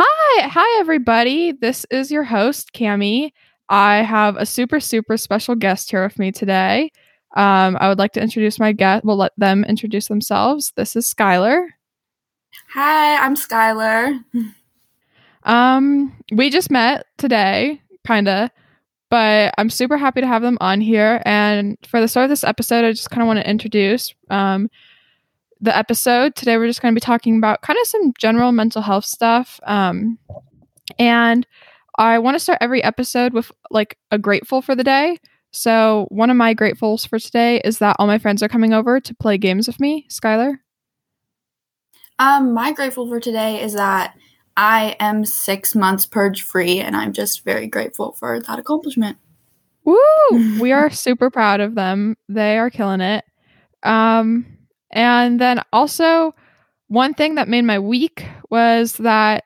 Hi, hi everybody. This is your host, Cami. I have a super, super special guest here with me today. Um, I would like to introduce my guest. We'll let them introduce themselves. This is Skylar. Hi, I'm Skylar. Um, we just met today, kinda, but I'm super happy to have them on here. And for the start of this episode, I just kind of want to introduce um, the episode. Today, we're just going to be talking about kind of some general mental health stuff. Um, and I want to start every episode with like a grateful for the day. So, one of my gratefuls for today is that all my friends are coming over to play games with me. Skylar? Um, my grateful for today is that I am six months purge free, and I'm just very grateful for that accomplishment. Woo! we are super proud of them. They are killing it. Um, and then also, one thing that made my week was that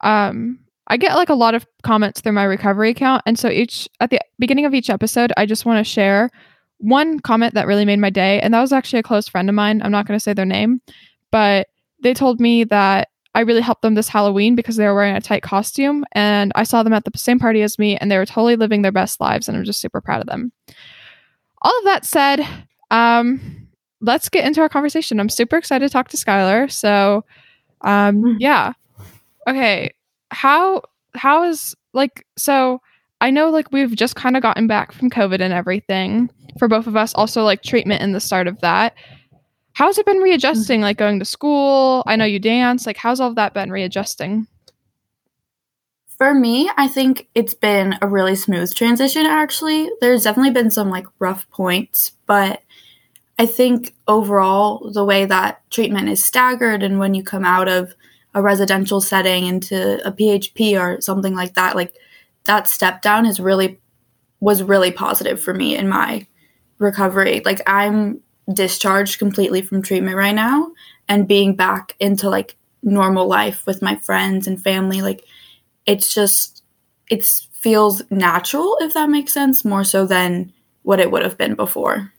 um, I get like a lot of comments through my recovery account. And so each at the beginning of each episode, I just want to share one comment that really made my day. And that was actually a close friend of mine. I'm not going to say their name, but they told me that I really helped them this Halloween because they were wearing a tight costume. And I saw them at the same party as me and they were totally living their best lives. And I'm just super proud of them. All of that said, um, let's get into our conversation. I'm super excited to talk to Skylar. So, um, mm. yeah. Okay. How, how is like, so I know like we've just kind of gotten back from COVID and everything for both of us, also like treatment in the start of that. How's it been readjusting, like going to school? I know you dance. Like, how's all of that been readjusting? For me, I think it's been a really smooth transition, actually. There's definitely been some like rough points, but I think overall, the way that treatment is staggered, and when you come out of a residential setting into a PHP or something like that, like that step down is really was really positive for me in my recovery. Like I'm discharged completely from treatment right now and being back into like normal life with my friends and family like it's just it feels natural if that makes sense more so than what it would have been before.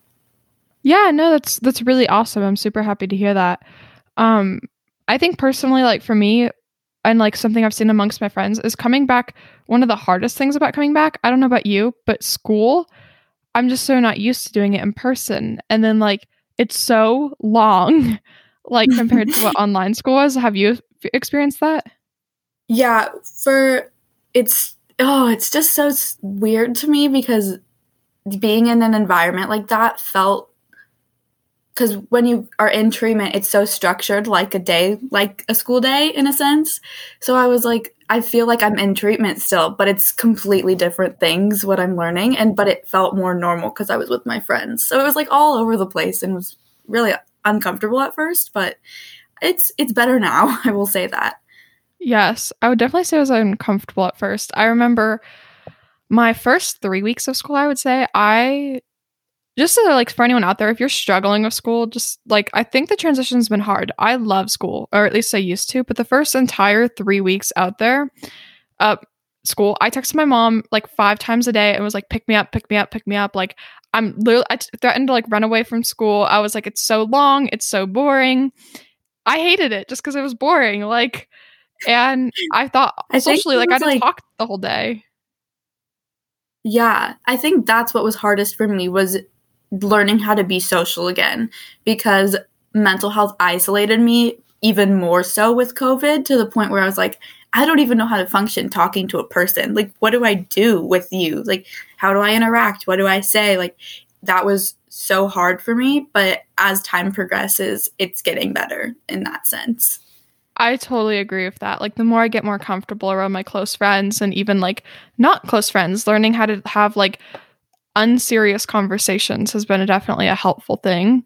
Yeah, no, that's that's really awesome. I'm super happy to hear that. Um, I think personally, like for me, and like something I've seen amongst my friends is coming back. One of the hardest things about coming back, I don't know about you, but school, I'm just so not used to doing it in person. And then like it's so long, like compared to what online school was. Have you experienced that? Yeah, for it's oh, it's just so weird to me because being in an environment like that felt because when you are in treatment, it's so structured like a day, like a school day in a sense. So I was like, I feel like I'm in treatment still, but it's completely different things what I'm learning. And but it felt more normal because I was with my friends. So it was like all over the place and was really uncomfortable at first, but it's it's better now. I will say that. Yes, I would definitely say I was uncomfortable at first. I remember my first three weeks of school, I would say, I just so like for anyone out there, if you're struggling with school, just like I think the transition's been hard. I love school, or at least I used to, but the first entire three weeks out there, uh, school, I texted my mom like five times a day and was like, pick me up, pick me up, pick me up. Like I'm literally, I t- threatened to like run away from school. I was like, it's so long, it's so boring. I hated it just because it was boring. Like, and I thought I socially, like I to like, talk the whole day. Yeah, I think that's what was hardest for me was learning how to be social again because mental health isolated me even more so with COVID to the point where I was like, I don't even know how to function talking to a person. Like, what do I do with you? Like, how do I interact? What do I say? Like, that was so hard for me. But as time progresses, it's getting better in that sense. I totally agree with that. Like, the more I get more comfortable around my close friends and even like not close friends, learning how to have like unserious conversations has been a, definitely a helpful thing.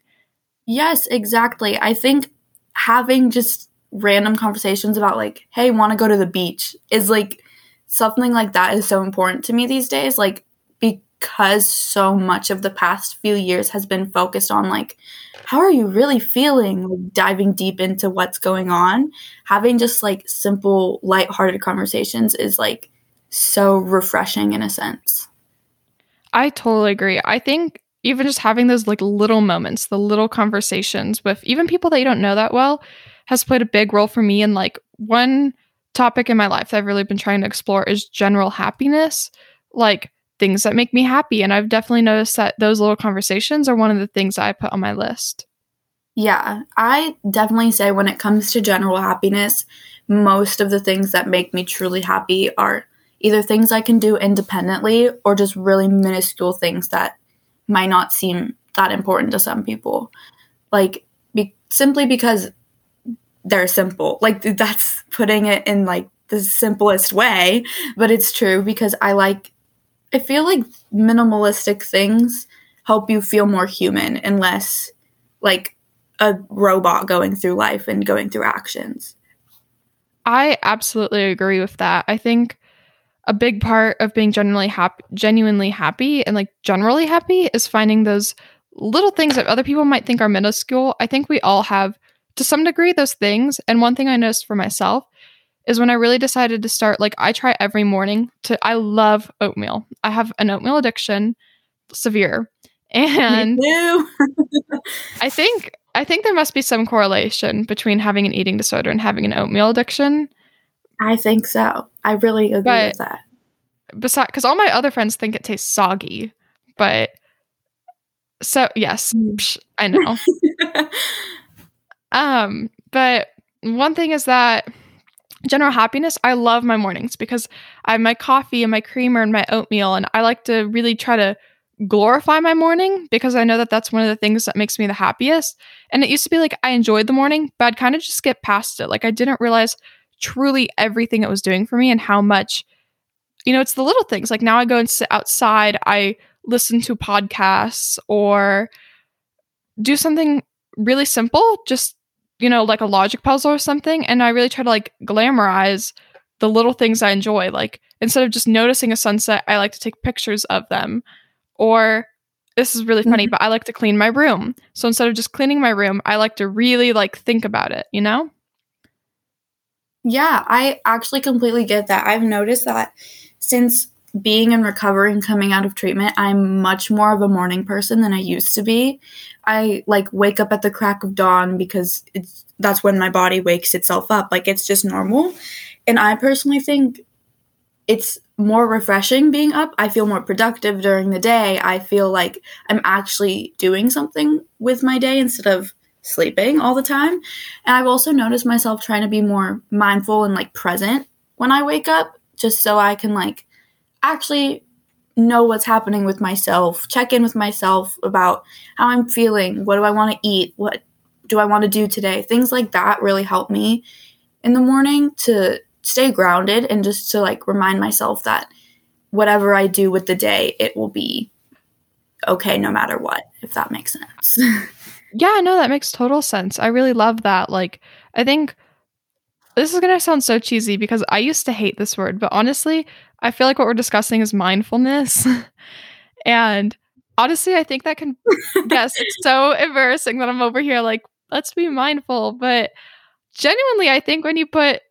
Yes, exactly. I think having just random conversations about like, hey, want to go to the beach is like something like that is so important to me these days. Like because so much of the past few years has been focused on like how are you really feeling like diving deep into what's going on having just like simple light-hearted conversations is like so refreshing in a sense I totally agree. I think even just having those like little moments, the little conversations with even people that you don't know that well has played a big role for me in like one topic in my life that I've really been trying to explore is general happiness, like things that make me happy. And I've definitely noticed that those little conversations are one of the things I put on my list. Yeah, I definitely say when it comes to general happiness, most of the things that make me truly happy are either things I can do independently or just really minuscule things that might not seem that important to some people. Like, be- simply because they're simple. Like, that's putting it in like the simplest way, but it's true because I like, I feel like minimalistic things help you feel more human and less like a robot going through life and going through actions. I absolutely agree with that. I think a big part of being genuinely happy, genuinely happy and like generally happy is finding those little things that other people might think are minuscule. I think we all have to some degree those things. And one thing I noticed for myself is when I really decided to start like I try every morning to I love oatmeal. I have an oatmeal addiction, severe. And I think I think there must be some correlation between having an eating disorder and having an oatmeal addiction. I think so. I really agree but with that. Besides, because all my other friends think it tastes soggy, but so yes, mm. psh, I know. um, but one thing is that general happiness, I love my mornings because I have my coffee and my creamer and my oatmeal, and I like to really try to glorify my morning because I know that that's one of the things that makes me the happiest. And it used to be like I enjoyed the morning, but I'd kind of just skip past it. Like I didn't realize truly everything it was doing for me and how much, you know, it's the little things. Like now I go and sit outside, I listen to podcasts or do something really simple, just, you know, like a logic puzzle or something. And I really try to like glamorize the little things I enjoy. Like instead of just noticing a sunset, I like to take pictures of them or this is really funny, mm-hmm. but I like to clean my room. So instead of just cleaning my room, I like to really like think about it, you know? Yeah, I actually completely get that. I've noticed that since being in recovery and coming out of treatment, I'm much more of a morning person than I used to be. I like wake up at the crack of dawn because it's that's when my body wakes itself up. Like it's just normal. And I personally think it's more refreshing being up. I feel more productive during the day. I feel like I'm actually doing something with my day instead of sleeping all the time. And I've also noticed myself trying to be more mindful and like present when I wake up just so I can like actually know what's happening with myself, check in with myself about how I'm feeling, what do I want to eat, what do I want to do today. Things like that really help me in the morning to stay grounded and just to like remind myself that whatever I do with the day, it will be okay no matter what, if that makes sense. yeah, no, that makes total sense. I really love that. Like, I think this is going to sound so cheesy because I used to hate this word, but honestly, I feel like what we're discussing is mindfulness. and honestly, I think that can, yes, it's so embarrassing that I'm over here like, let's be mindful. But genuinely, I think when you put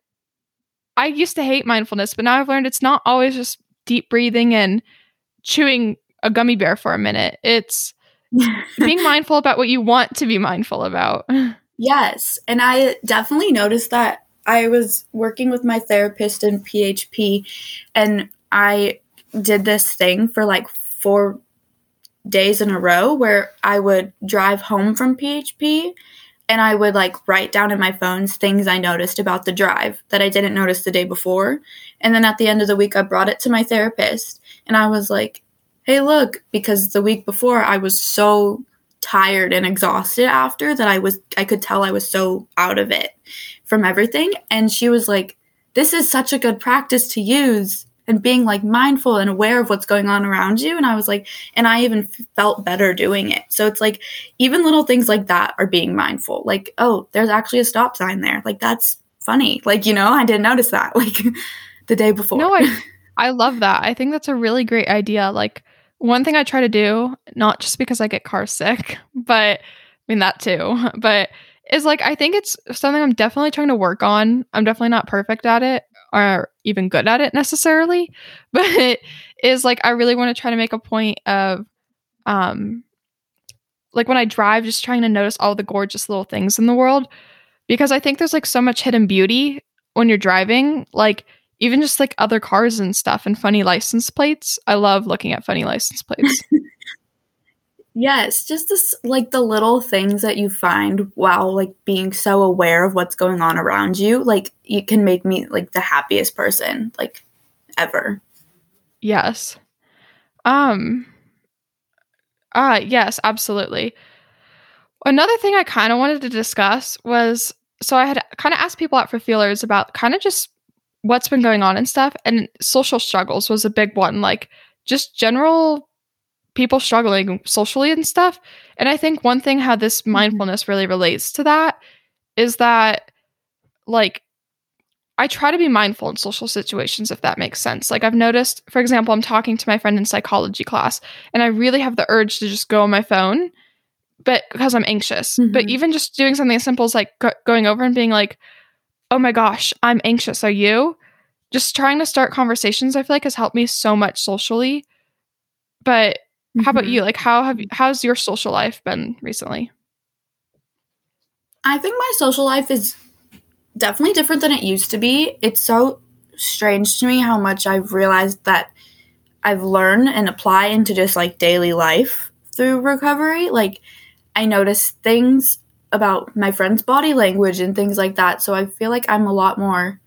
I used to hate mindfulness, but now I've learned it's not always just deep breathing and chewing a gummy bear for a minute. It's being mindful about what you want to be mindful about. Yes. And I definitely noticed that I was working with my therapist in PHP and I did this thing for like four days in a row where I would drive home from PHP and I would like write down in my phones things I noticed about the drive that I didn't notice the day before. And then at the end of the week, I brought it to my therapist and I was like, hey, look, because the week before I was so tired and exhausted after that I was, I could tell I was so out of it from everything. And she was like, this is such a good practice to use and being like mindful and aware of what's going on around you. And i was like and i even felt better doing it. So it's like even little things like that are being mindful. Like oh there's actually a stop sign there. Like that's funny. Like you know i didn't notice that like the day before. No i i love that. I think that's a really great idea. Like one thing i try to do not just because i get car sick but i mean that too but is like I think it's something I'm definitely trying to work on. I'm definitely not perfect at it or even good at it necessarily, but it is like I really want to try to make a point of um like when I drive just trying to notice all the gorgeous little things in the world because I think there's like so much hidden beauty when you're driving, like even just like other cars and stuff and funny license plates. I love looking at funny license plates. yes, just this like the little things that you find while like being so aware of what's going on around you, like it can make me like the happiest person like ever. Yes. Um uh yes, absolutely. Another thing I kind of wanted to discuss was so I had kind of asked people out for feelers about kind of just what's been going on and stuff and social struggles was a big one like just general people struggling socially and stuff and i think one thing how this mm-hmm. mindfulness really relates to that is that like i try to be mindful in social situations if that makes sense like i've noticed for example i'm talking to my friend in psychology class and i really have the urge to just go on my phone but because i'm anxious mm-hmm. but even just doing something as simple as like go- going over and being like oh my gosh, I'm anxious. Are you? Just trying to start conversations, I feel like has helped me so much socially. But mm-hmm. how about you? Mm-hmm. Like how have you, how's your social life been recently? I think my social life is definitely different than it used to be. It's so strange to me how much I've realized that I've learned and apply into just like daily life through recovery. Like I notice things about my friend's body language and things like that. So I feel like I'm a lot more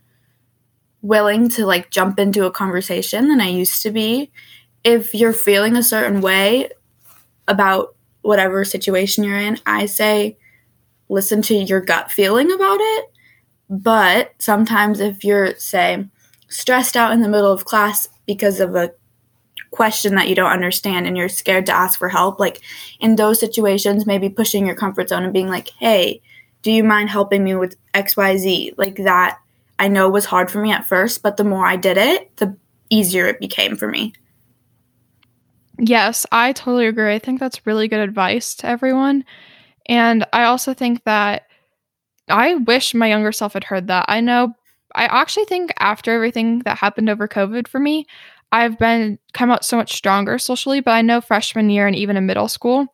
willing to like jump into a conversation than I used to be. If you're feeling a certain way about whatever situation you're in, I say listen to your gut feeling about it. But sometimes if you're say stressed out in the middle of class because of a question that you don't understand and you're scared to ask for help, like in those situations, maybe pushing your comfort zone and being like, hey, do you mind helping me with XYZ? Like that, I know was hard for me at first, but the more I did it, the easier it became for me. Yes, I totally agree. I think that's really good advice to everyone. And I also think that I wish my younger self had heard that. I know I actually think after everything that happened over COVID for me, I've been come out so much stronger socially, but I know freshman year and even in middle school,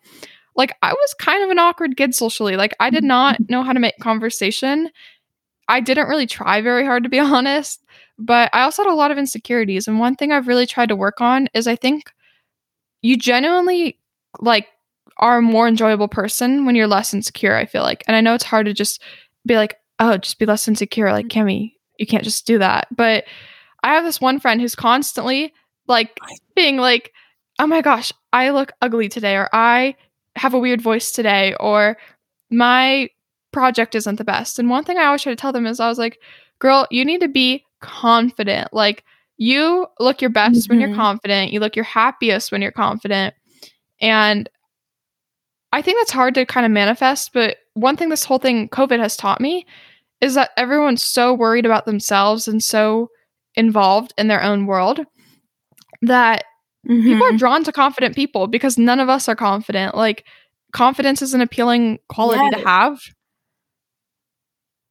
like I was kind of an awkward kid socially. Like I did not mm-hmm. know how to make conversation. I didn't really try very hard to be honest, but I also had a lot of insecurities. And one thing I've really tried to work on is I think you genuinely like are a more enjoyable person when you're less insecure, I feel like. And I know it's hard to just be like, oh, just be less insecure. Like, mm-hmm. Kimmy, you can't just do that. But I have this one friend who's constantly like being like, oh my gosh, I look ugly today, or I have a weird voice today, or my project isn't the best. And one thing I always try to tell them is I was like, girl, you need to be confident. Like, you look your best mm-hmm. when you're mm-hmm. confident, you look your happiest when you're confident. And I think that's hard to kind of manifest. But one thing this whole thing, COVID, has taught me is that everyone's so worried about themselves and so involved in their own world that mm-hmm. people are drawn to confident people because none of us are confident. Like confidence is an appealing quality yes. to have.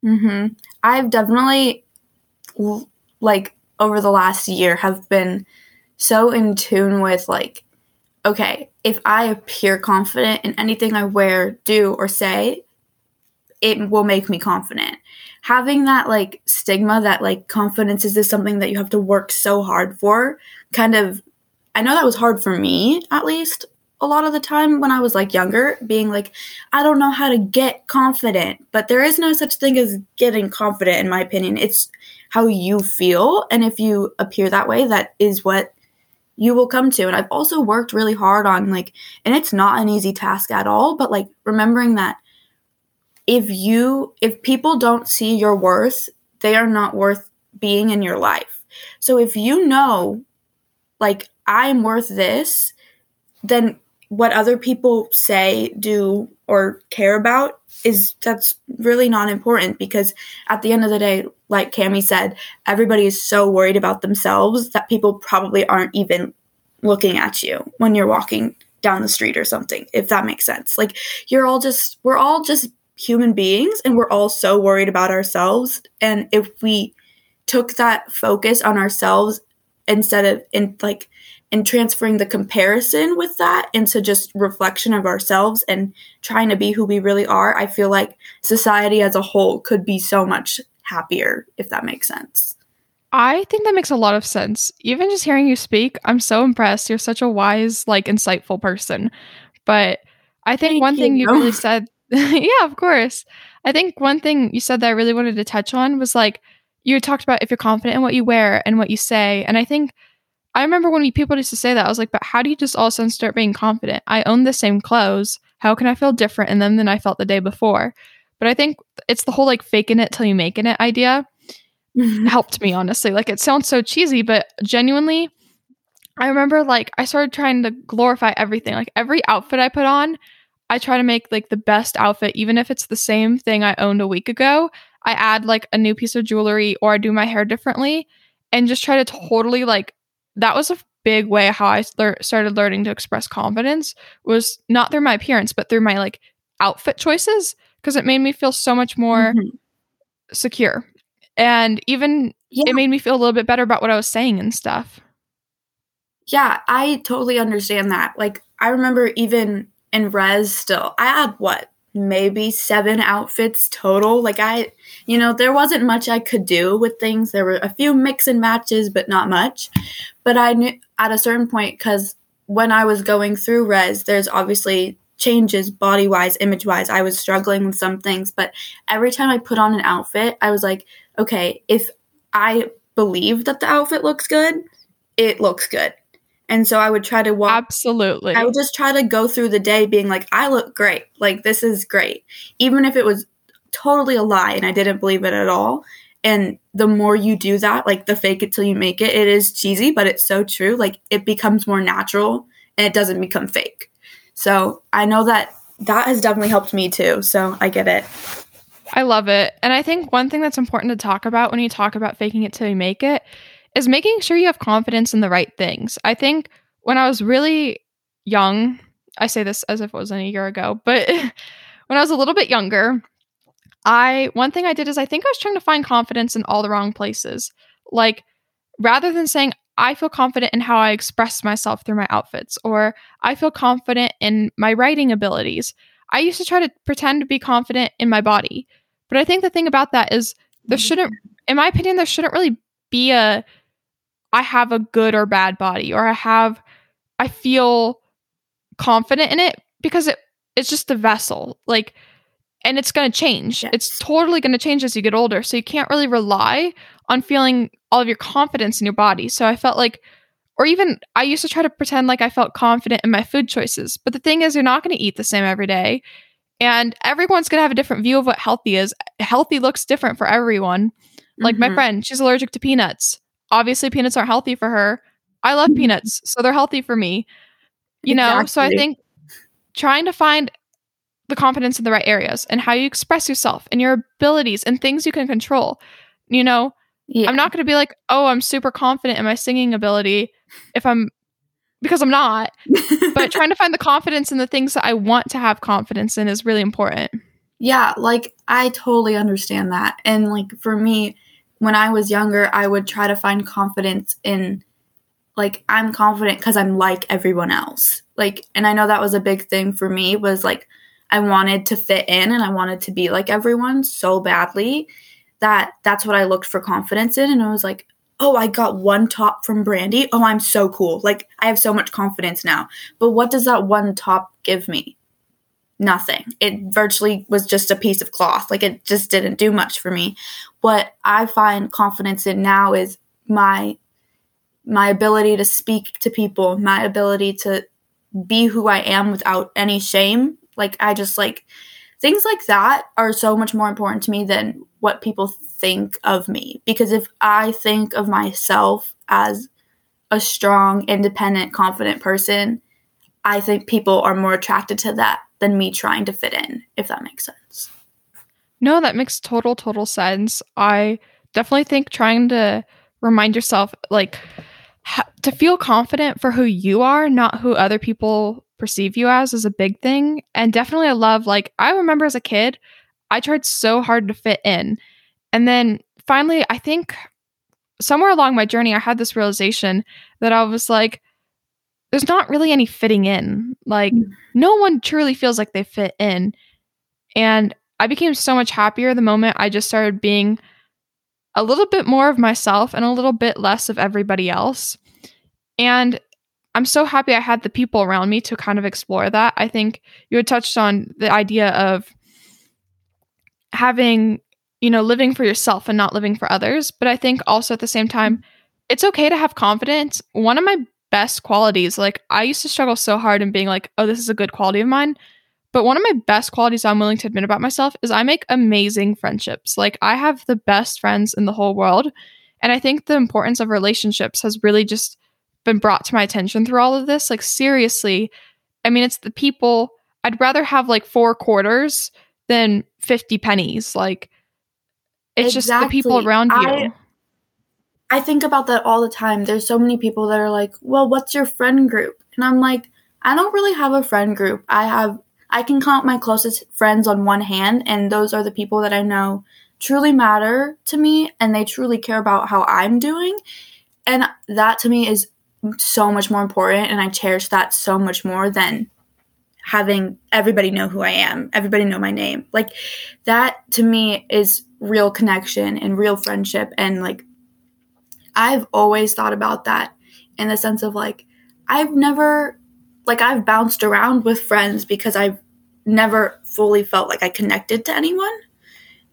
Mhm. I've definitely like over the last year have been so in tune with like okay, if I appear confident in anything I wear, do or say, it will make me confident. Having that like stigma that like confidence is this something that you have to work so hard for kind of I know that was hard for me at least a lot of the time when I was like younger being like I don't know how to get confident but there is no such thing as getting confident in my opinion. It's how you feel and if you appear that way that is what you will come to. And I've also worked really hard on like and it's not an easy task at all but like remembering that if you if people don't see your worth, they are not worth being in your life. So if you know like I'm worth this, then what other people say, do or care about is that's really not important because at the end of the day, like Cami said, everybody is so worried about themselves that people probably aren't even looking at you when you're walking down the street or something, if that makes sense. Like you're all just we're all just human beings and we're all so worried about ourselves. And if we took that focus on ourselves instead of in like in transferring the comparison with that into just reflection of ourselves and trying to be who we really are, I feel like society as a whole could be so much happier, if that makes sense. I think that makes a lot of sense. Even just hearing you speak, I'm so impressed. You're such a wise, like insightful person. But I think Thank one thing you you. really said, yeah, of course. I think one thing you said that I really wanted to touch on was like you talked about if you're confident in what you wear and what you say. And I think I remember when we, people used to say that, I was like, but how do you just all of a sudden start being confident? I own the same clothes. How can I feel different in them than I felt the day before? But I think it's the whole like faking it till you making it idea mm-hmm. helped me honestly. Like it sounds so cheesy, but genuinely, I remember like I started trying to glorify everything. Like every outfit I put on, I try to make like the best outfit, even if it's the same thing I owned a week ago. I add like a new piece of jewelry or I do my hair differently and just try to totally like that was a big way how I started learning to express confidence was not through my appearance but through my like outfit choices because it made me feel so much more Mhm. secure and even Yeah. it made me feel a little bit better about what I was saying and stuff. Yeah, I totally understand that. Like, I remember even in res still, I had what, maybe seven outfits total. Like, I, you know, there wasn't much I could do with things. There were a few mix and matches, but not much. But I knew at a certain point, because when I was going through res, there's obviously changes body wise, image wise. I was struggling with some things, but every time I put on an outfit, I was like, okay, if I believe that the outfit looks good, it looks good. And so I would try to walk Absolutely. I would just try to go through the day being like, I look great. Like, this is great. Even if it was totally a lie and I didn't believe it at all. And the more you do that, like the fake it till you make it, it is cheesy, but it's so true. Like, it becomes more natural and it doesn't become fake. So I know that that has definitely helped me too. So I get it. I love it. And I think one thing that's important to talk about when you talk about faking it till you make it is making sure you have confidence in the right things. I think when I was really young, I say this as if it wasn't a year ago, but when I was a little bit younger, I one thing I did is I think I was trying to find confidence in all the wrong places. Like rather than saying I feel confident in how I express myself through my outfits or I feel confident in my writing abilities. I used to try to pretend to be confident in my body. But I think the thing about that is there mm-hmm. shouldn't in my opinion there shouldn't really be a I have a good or bad body or I have I feel confident in it because it it's just the vessel. Like and it's going to change. It's totally going to change as you get older. So you can't really rely on feeling all of your confidence in your body. So I felt like or even I used to try to pretend like I felt confident in my food choices. But the thing is you're not going to eat the same every day. And everyone's going to have a different view of what healthy is. Healthy looks different for everyone. Like my Mhm. friend, she's allergic to peanuts. Obviously, peanuts aren't healthy for her. I love Mhm. peanuts, so they're healthy for me. You know, so I think trying to find the confidence in the right areas and how you express yourself and your abilities and things you can control. You know, Yeah. I'm not going to be like, oh, I'm super confident in my singing ability if I'm because I'm not. But trying to find the confidence in the things that I want to have confidence in is really important. Yeah, like I totally understand that. And like for me, when I was younger, I would try to find confidence in like I'm confident because I'm like everyone else. Like and I know that was a big thing for me was like I wanted to fit in and I wanted to be like everyone so badly that that's what I looked for confidence in and I was like, "Oh, I got one top from Brandy. Oh, I'm so cool. Like I have so much confidence now." But what does that one top give me? Nothing. It virtually was just a piece of cloth. Like it just didn't do much for me. What I find confidence in now is my my ability to speak to people, my ability to be who I am without any shame. Like I just like things like that are so much more important to me than what people think of me because if I think of myself as a strong, independent, confident person, I think people are more attracted to that than me trying to fit in, if that makes sense. No, that makes total, total sense. I definitely think trying to remind yourself, like, ha- to feel confident for who you are, not who other people perceive you as, is a big thing. And definitely, I love, like, I remember as a kid, I tried so hard to fit in. And then finally, I think somewhere along my journey, I had this realization that I was like, there's not really any fitting in. Like, Mm. no one truly feels like they fit in. And I became so much happier the moment I just started being a little bit more of myself and a little bit less of everybody else. And I'm so happy I had the people around me to kind of explore that. I think you had touched on the idea of having, you know, living for yourself and not living for others. But I think also at the same time, it's okay to have confidence. One of my best qualities, like I used to struggle so hard in being like, oh, this is a good quality of mine. But one of my best qualities I'm willing to admit about myself is I make amazing friendships. Like I have the best friends in the whole world. And I think the importance of relationships has really just been brought to my attention through all of this. Like seriously, I mean, it's the people I'd rather have like four quarters than 50 pennies. Like it's exactly. just the people around you. I, I think about that all the time. There's so many people that are like, "Well, what's your friend group?" And I'm like, I don't really have a friend group. I have I can count my closest friends on one hand, and those are the people that I know truly matter to me and they truly care about how I'm doing. And that to me is so much more important, and I cherish that so much more than having everybody know who I am, everybody know my name. Like that to me is real connection and real friendship. And like I've always thought about that in the sense of like, I've never like I've bounced around with friends because I've never fully felt like I connected to anyone.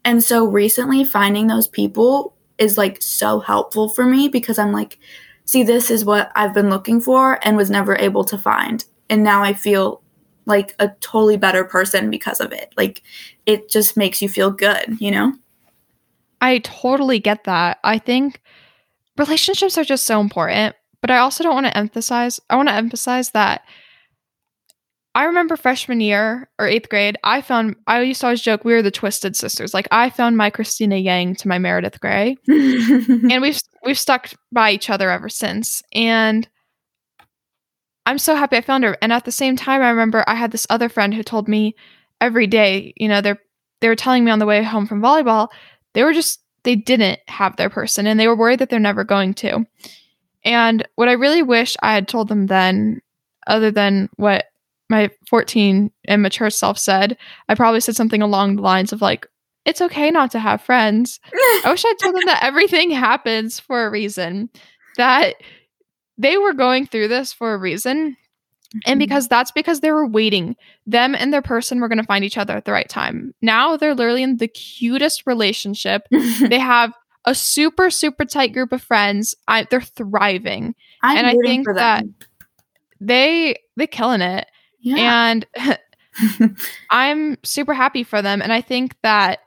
And so recently finding those people is like so helpful for me because I'm like, see, this is what I've been looking for and was never able to find. And now I feel like a totally better person because of it. Like it just makes you feel good, you know? I totally get that. I think relationships are just so important, but I also don't want to emphasize I want to emphasize that I remember freshman year or eighth grade, I found I used to always joke we were the twisted sisters. Like I found my Cristina Yang to my Meredith Grey. and we've we've stuck by each other ever since. And I'm so happy I found her. And at the same time, I remember I had this other friend who told me every day, you know, they're they were telling me on the way home from volleyball, they were just they didn't have their person and they were worried that they're never going to. And what I really wish I had told them then, other than what my 14 and mature self said, I probably said something along the lines of like, it's okay not to have friends. I wish I told them that everything happens for a reason, that they were going through this for a reason. And mm-hmm. because that's because they were waiting. Them and their person were going to find each other at the right time. Now they're literally in the cutest relationship. they have a super, super tight group of friends. I, they're thriving. I'm and I think that they they're killing it. Yeah. And I'm super happy for them. And I think that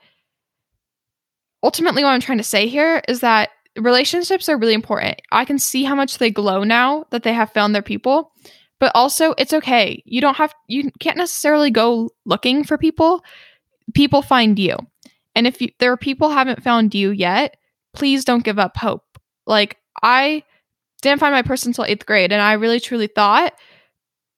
ultimately what I'm trying to say here is that relationships are really important. I can see how much they glow now that they have found their people. But also it's okay. You don't have you can't necessarily go looking for people. People find you. And if you, there are people haven't found you yet, please don't give up hope. Like I didn't find my person until 8th grade and I really truly thought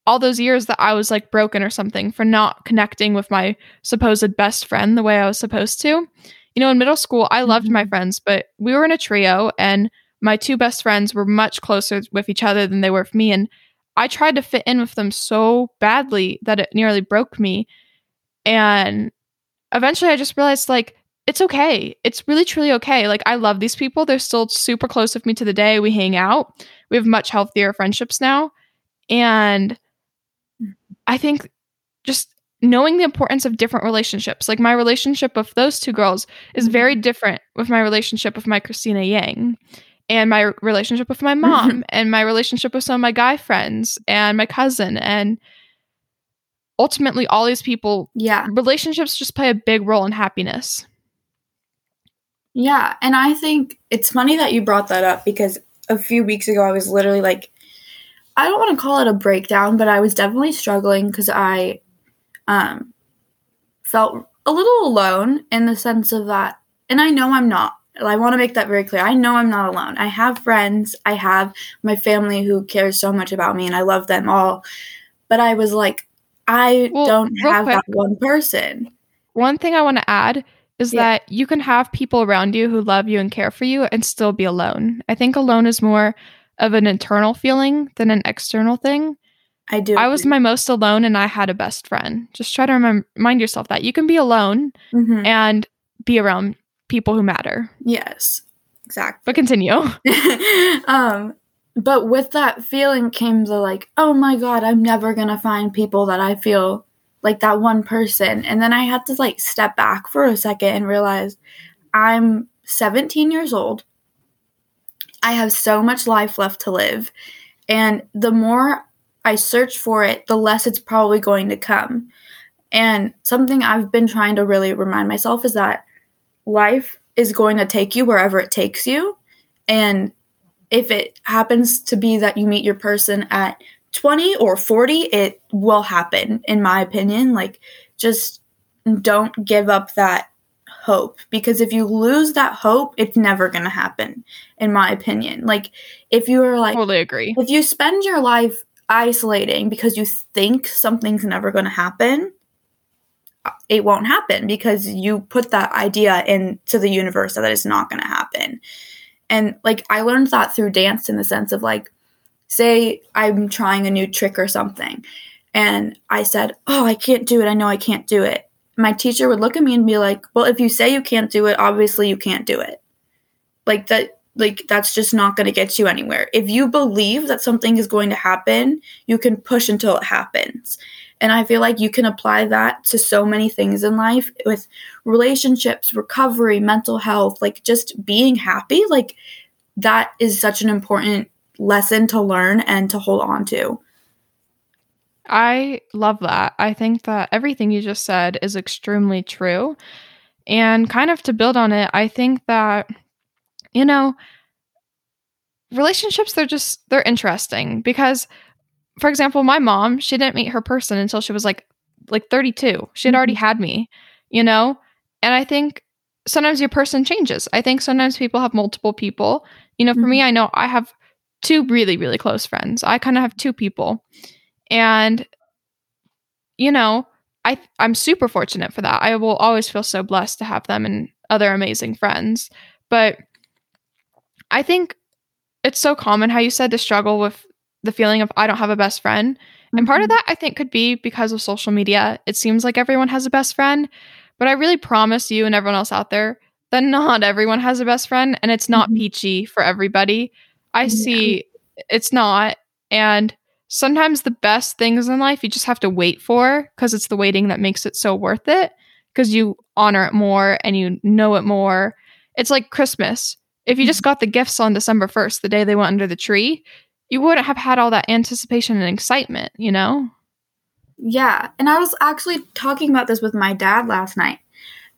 all those years that I was like broken or something for not connecting with my supposed best friend the way I was supposed to. You know, in middle school, I loved my mm-hmm. friends, but we were in a trio and my two best friends were much closer with each other than they were with me. And I tried to fit in with them so badly that it nearly broke me. And eventually I just realized like, it's okay. It's really, truly okay. Like, I love these people. They're still super close with me to the day. We hang out. We have much healthier friendships now. And I think just knowing the importance of different relationships. Like my relationship with those two girls is very mm-hmm. different with my relationship with my Cristina Yang and my relationship with my mom and my relationship with some of my guy friends and my cousin. And ultimately all these people yeah. relationships just play a big role in happiness. Yeah. And i think it's funny that you brought that up because a few weeks ago i was literally like I don't want to call it a breakdown, but I was definitely struggling because I um, felt a little alone in the sense of that, and I know I'm not. I want to make that very clear. I know I'm not alone. I have friends, I have my family who cares so much about me, and I love them all. But I was like, I well, don't have quick, that one person. One thing I want to add is yeah. that you can have people around you who love you and care for you and still be alone. I think alone is more of an internal feeling than an external thing. I do. I was my most alone and I had a best friend. Just try to rem- remind yourself that you can be alone mm-hmm. and be around people who matter. Yes. exactly. But continue. um, but with that feeling came the like, oh my god, I'm never gonna find people that I feel like that one person. And then I had to like step back for a second and realize I'm 17 years old. I have so much life left to live. And the more I search for it, the less it's probably going to come. And something I've been trying to really remind myself is that life is going to take you wherever it takes you. And if it happens to be that you meet your person at 20 or 40, it will happen, in my opinion. Like, just don't give up that hope because if you lose that hope, it's never going to happen, in my opinion. Like, if you are like, totally agree. If you spend your life isolating because you think something's never going to happen, it won't happen because you put that idea into the universe that it's not going to happen. And like I learned that through dance in the sense of like say I'm trying a new trick or something and I said, "Oh, I can't do it. I know I can't do it." My teacher would look at me and be like, "Well, if you say you can't do it, obviously you can't do it." Like that like that's just not going to get you anywhere. If you believe that something is going to happen, you can push until it happens. And I feel like you can apply that to so many things in life with relationships, recovery, mental health, like just being happy. Like that is such an important lesson to learn and to hold on to. I love that. I think that everything you just said is extremely true. And kind of to build on it, I think that, you know, relationships, they're just, they're interesting because for example, my mom, she didn't meet her person until she was like like 32. She had already mm-hmm. had me, you know? And I think sometimes your person changes. I think sometimes people have multiple people. You know, for mm-hmm. me, I know I have two really really close friends. I kind of have two people. And you know, I I'm super fortunate for that. I will always feel so blessed to have them and other amazing friends. But I think it's so common how you said to struggle with the feeling of I don't have a best friend. Mm-hmm. And part of mm-hmm. that I think could be because of social media. It seems like everyone has a best friend, but I really promise you and everyone else out there that not everyone has a best friend and it's not mm-hmm. peachy for everybody. I yeah. see it's not and sometimes the best things in life you just have to wait for because it's the waiting that makes it so worth it because you honor it more and you know it more. It's like Christmas. If you just mm-hmm. got the gifts on December 1st, the day they went under the tree, you wouldn't have had all that anticipation and excitement, you know? Yeah. And I was actually talking about this with my dad last night.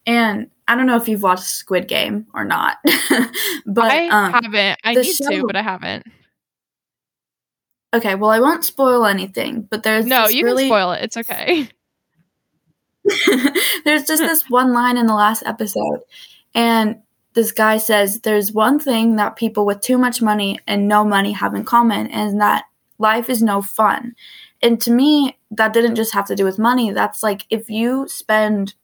And I don't know if you've watched Squid Game or not. but I um, haven't. I need show, to, but I haven't. Okay, well I won't spoil anything, but there's No, you really... can spoil it. It's okay. there's just this one line in the last episode and this guy says there's one thing that people with too much money and no money have in common, and that life is no fun. And to me, that didn't just have to do with money. That's like if you spend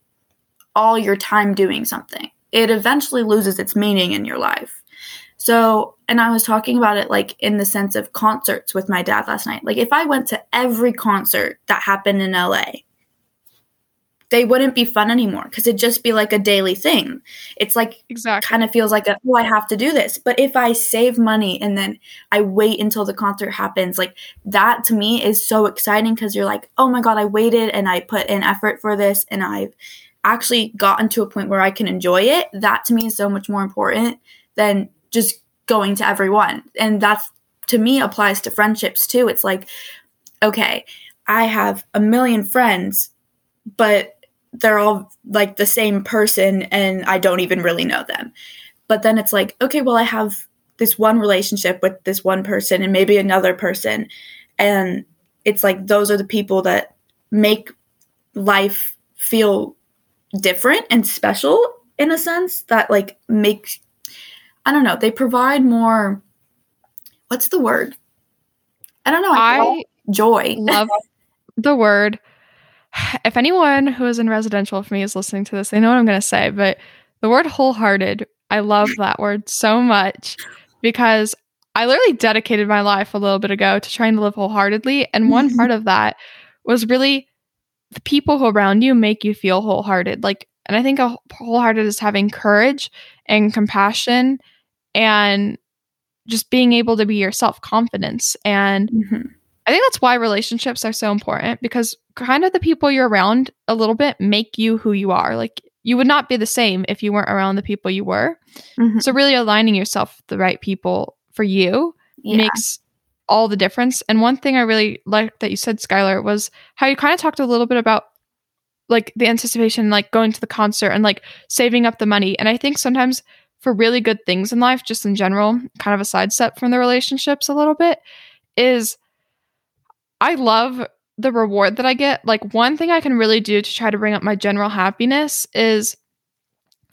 all your time doing something, it eventually loses its meaning in your life. So, and I was talking about it like in the sense of concerts with my dad last night. Like, if I went to every concert that happened in LA, they wouldn't be fun anymore because it'd just be like a daily thing. It's like exactly kind of feels like a, oh, I have to do this. But if I save money and then I wait until the concert happens, like that to me is so exciting because you're like, oh my god, I waited and I put in effort for this and I've actually gotten to a point where I can enjoy it. That to me is so much more important than just going to everyone. And that's to me applies to friendships too. It's like, okay, I have a million friends, but they're all like the same person and I don't even really know them. But then it's like, okay, well, I have this one relationship with this one person and maybe another person. And it's like those are the people that make life feel different and special in a sense that like make I don't know, they provide more what's the word? I don't know. I, I joy. Love the word if anyone who is in residential for me is listening to this, they know what I'm going to say, but the word wholehearted, I love that word so much because I literally dedicated my life a little bit ago to trying to live wholeheartedly. And one part of that was really the people who around you make you feel wholehearted. Like, and I think a wholehearted is having courage and compassion and just being able to be yourself, confidence. And Mhm. I think that's why relationships are so important because kind of the people you're around a little bit make you who you are. Like you would not be the same if you weren't around the people you were. Mhm. So really aligning yourself with the right people for you Yeah. makes all the difference. And one thing I really liked that you said, Skylar, was how you kind of talked a little bit about like the anticipation, like going to the concert and like saving up the money. And I think sometimes for really good things in life, just in general, kind of a sidestep from the relationships a little bit, is I love the reward that I get. Like one thing I can really do to try to bring up my general happiness is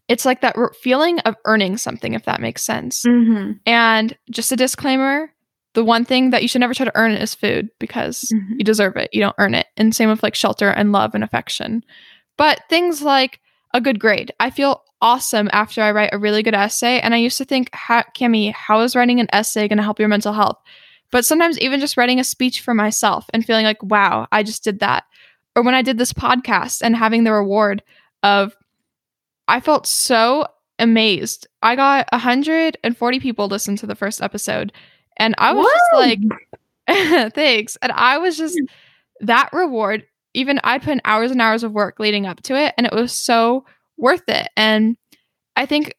it's like that re- feeling of earning something, if that makes sense. Mhm. And just a disclaimer the one thing that you should never try to earn is food because Mhm. you deserve it. You don't earn it. And same with like shelter and love and affection. But things like a good grade. I feel awesome after I write a really good essay. And I used to think, ha- Cami, how is writing an essay going to help your mental health? But sometimes even just writing a speech for myself and feeling like, wow, I just did that. Or when I did this podcast and having the reward of, I felt so amazed. I got 140 people listen to the first episode. And I was just like, thanks. And I was just hmm. that reward, even I put in hours and hours of work leading up to it, and it was so worth it. And I think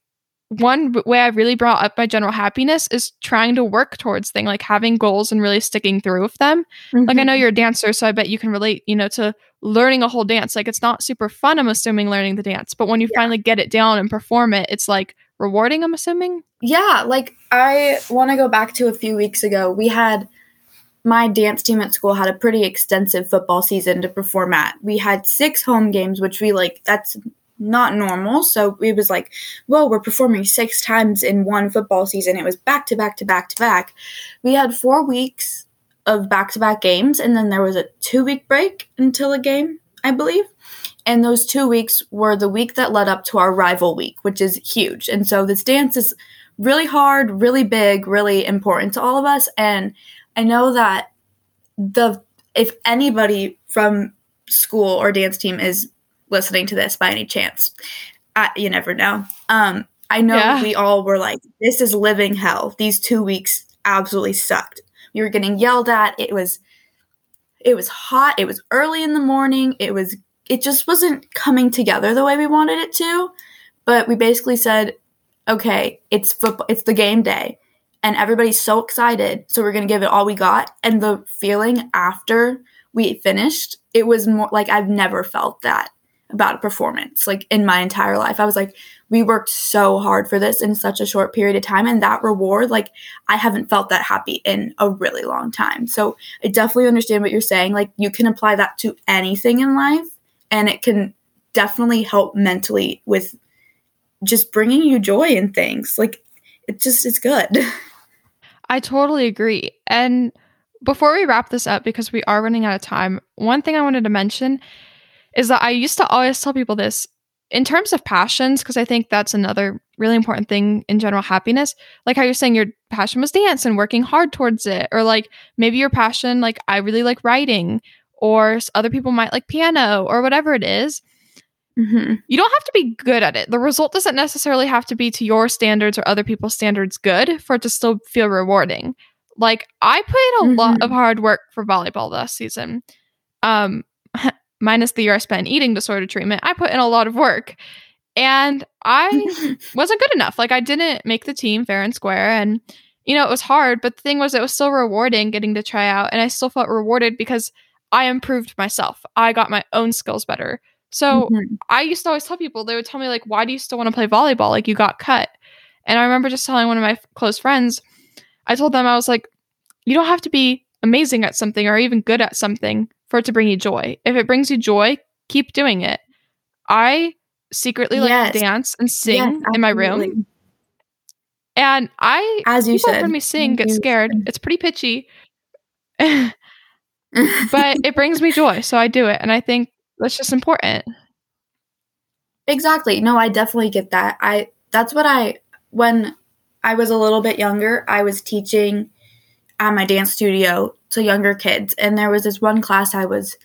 one way I really brought up my general happiness is trying to work towards things like having goals and really sticking through with them. Like I know mm-hmm. you're a dancer, so I bet you can relate, you know, to learning a whole dance. Like it's not super fun, I'm assuming, learning the dance, but when you finally get it down and perform it, it's like rewarding, I'm assuming. Yeah, like I want to go back to a few weeks ago. We had my dance team at school had a pretty extensive football season to perform at. We had six home games, which we like, that's not normal. So it was like, well, we're performing six times in one football season. It was back to back to back to back. We had four weeks of back to back games, and then there was a two week break until a game, I believe. And those two weeks were the week that led up to our rival week, which is huge. And so this dance is really hard, really big, really important to all of us. And I know that the if anybody from school or dance team is listening to this by any chance, I, you never know. Um, I know Yeah. we all were like, "This is living hell." These two weeks absolutely sucked. We were getting yelled at. It was, it was hot. It was early in the morning. It was, it just wasn't coming together the way we wanted it to. But we basically said, okay, it's football, it's the game day, and everybody's so excited, so we're gonna give it all we got. And the feeling after we finished, it was more like I've never felt that about a performance like in my entire life. I was like, we worked so hard for this in such a short period of time, and that reward, like I haven't felt that happy in a really long time. So I definitely understand what you're saying. Like you can apply that to anything in life, and it can definitely help mentally with just bringing you joy in things. Like it just is good. I totally agree. And before we wrap this up, because we are running out of time, one thing I wanted to mention is that I used to always tell people this in terms of passions, because I think that's another really important thing in general happiness. Like how you're saying your passion was dance and working hard towards it, or like maybe your passion, like I really like writing, or other people might like piano, or whatever it is Mm-hmm. you don't have to be good at it. The result doesn't necessarily have to be to your standards or other people's standards good for it to still feel rewarding. Like I put in a lot of hard work for volleyball last season. Um minus the year I spent in eating disorder treatment, I put in a lot of work. And I wasn't good enough. Like I didn't make the team fair and square and you know, it was hard, but the thing was it was still rewarding getting to try out and I still felt rewarded because I improved myself. I got my own skills better. So Mhm. I used to always tell people, they would tell me, like, why do you still want to play volleyball? Like, you got cut. And I remember just telling one of my f- close friends, I told them, I was like, you don't have to be amazing at something or even good at something for it to bring you joy. If it brings you joy, keep doing it. I secretly like Yes. to dance and sing Yes, in my room. And I, As you people should. heard me sing, get scared. It's pretty pitchy, but it brings me joy. So I do it. And I think that's just important. Exactly. No, I definitely get that. I that's what I when I was a little bit younger, I was teaching at my dance studio to younger kids and there was this one class I was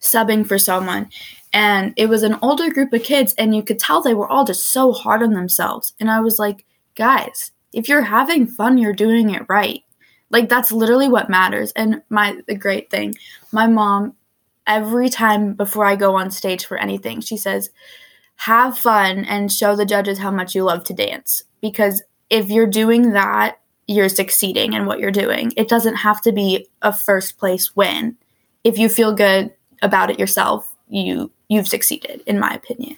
subbing for someone and it was an older group of kids and you could tell they were all just so hard on themselves and I was like, "Guys, if you're having fun, you're doing it right. Like that's literally what matters. And my the great thing, my mom every time before I go on stage for anything, she says, "Have fun and show the judges how much you love to dance." Because if you're doing that, you're succeeding in what you're doing. It doesn't have to be a first place win. If you feel good about it yourself, you you've succeeded in my opinion.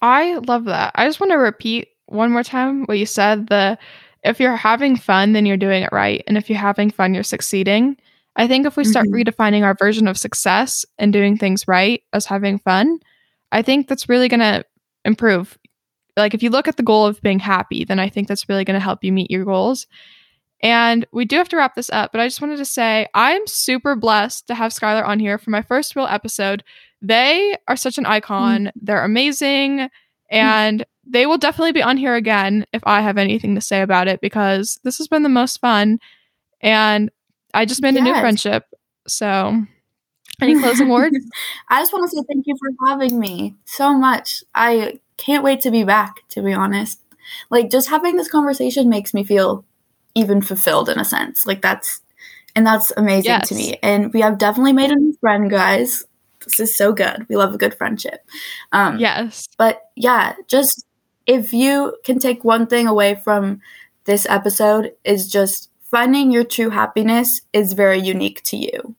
I love that. I just want to repeat one more time what you said the if you're having fun then you're doing it right and if you're having fun you're succeeding. I think if we start mm-hmm. redefining our version of success and doing things right as having fun, I think that's really going to improve like if you look at the goal of being happy, then I think that's really going to help you meet your goals. And we do have to wrap this up, but I just wanted to say I'm super blessed to have Skylar on here for my first real episode. They are such an icon. Mm-hmm. They're amazing. And mm-hmm. they will definitely be on here again if I have anything to say about it because this has been the most fun. And I just made yes. a new friendship. So, any closing words? I just want to say thank you for having me so much. I can't wait to be back, to be honest. Like, just having this conversation makes me feel even fulfilled in a sense. Like, that's, and that's amazing yes. to me. And we have definitely made a new friend, guys. This is so good. We love a good friendship. Um, yes. But yeah, just if you can take one thing away from this episode, is just finding your true happiness is very unique to you.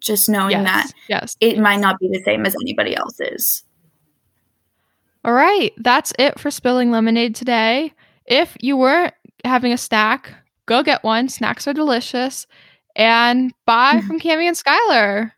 Just knowing yes. that yes. it might not be the same as anybody else's. All right, that's it for spilling lemonade today. If you weren't having a snack, go get one. Snacks are delicious. And bye from Cami and Skylar.